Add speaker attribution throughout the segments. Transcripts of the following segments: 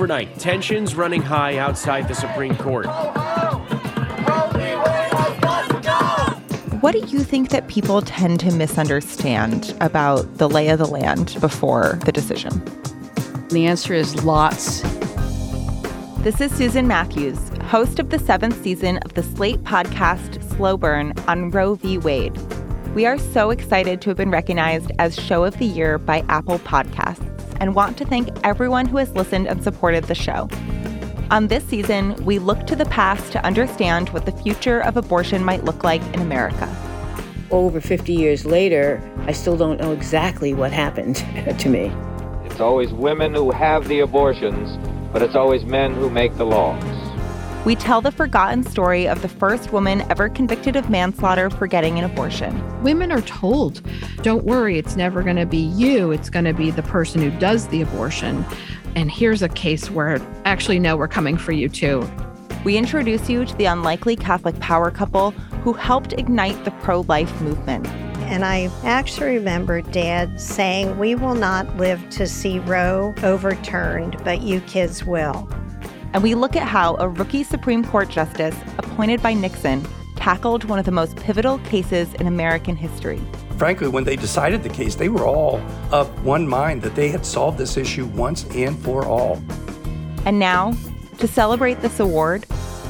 Speaker 1: Overnight, tensions running high outside the Supreme Court.
Speaker 2: What do you think that people tend to misunderstand about the lay of the land before the decision?
Speaker 3: The answer is lots.
Speaker 2: This is Susan Matthews, host of the seventh season of the Slate podcast Slow Burn on Roe v. Wade. We are so excited to have been recognized as Show of the Year by Apple Podcasts and want to thank everyone who has listened and supported the show. On this season, we look to the past to understand what the future of abortion might look like in America.
Speaker 4: Over 50 years later, I still don't know exactly what happened to me.
Speaker 5: It's always women who have the abortions, but it's always men who make the laws.
Speaker 2: We tell the forgotten story of the first woman ever convicted of manslaughter for getting an abortion.
Speaker 3: Women are told, don't worry, it's never going to be you, it's going to be the person who does the abortion. And here's a case where actually, no, we're coming for you too.
Speaker 2: We introduce you to the unlikely Catholic power couple who helped ignite the pro life movement.
Speaker 6: And I actually remember Dad saying, We will not live to see Roe overturned, but you kids will
Speaker 2: and we look at how a rookie Supreme Court justice appointed by Nixon tackled one of the most pivotal cases in American history.
Speaker 7: Frankly, when they decided the case, they were all of one mind that they had solved this issue once and for all.
Speaker 2: And now, to celebrate this award,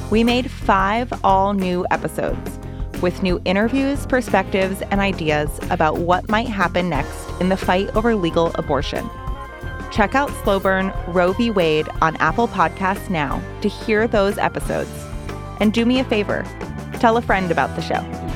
Speaker 2: we made five all new episodes with new interviews, perspectives, and ideas about what might happen next in the fight over legal abortion. Check out Slow Burn Roe v. Wade on Apple Podcasts now to hear those episodes. And do me a favor tell a friend about the show.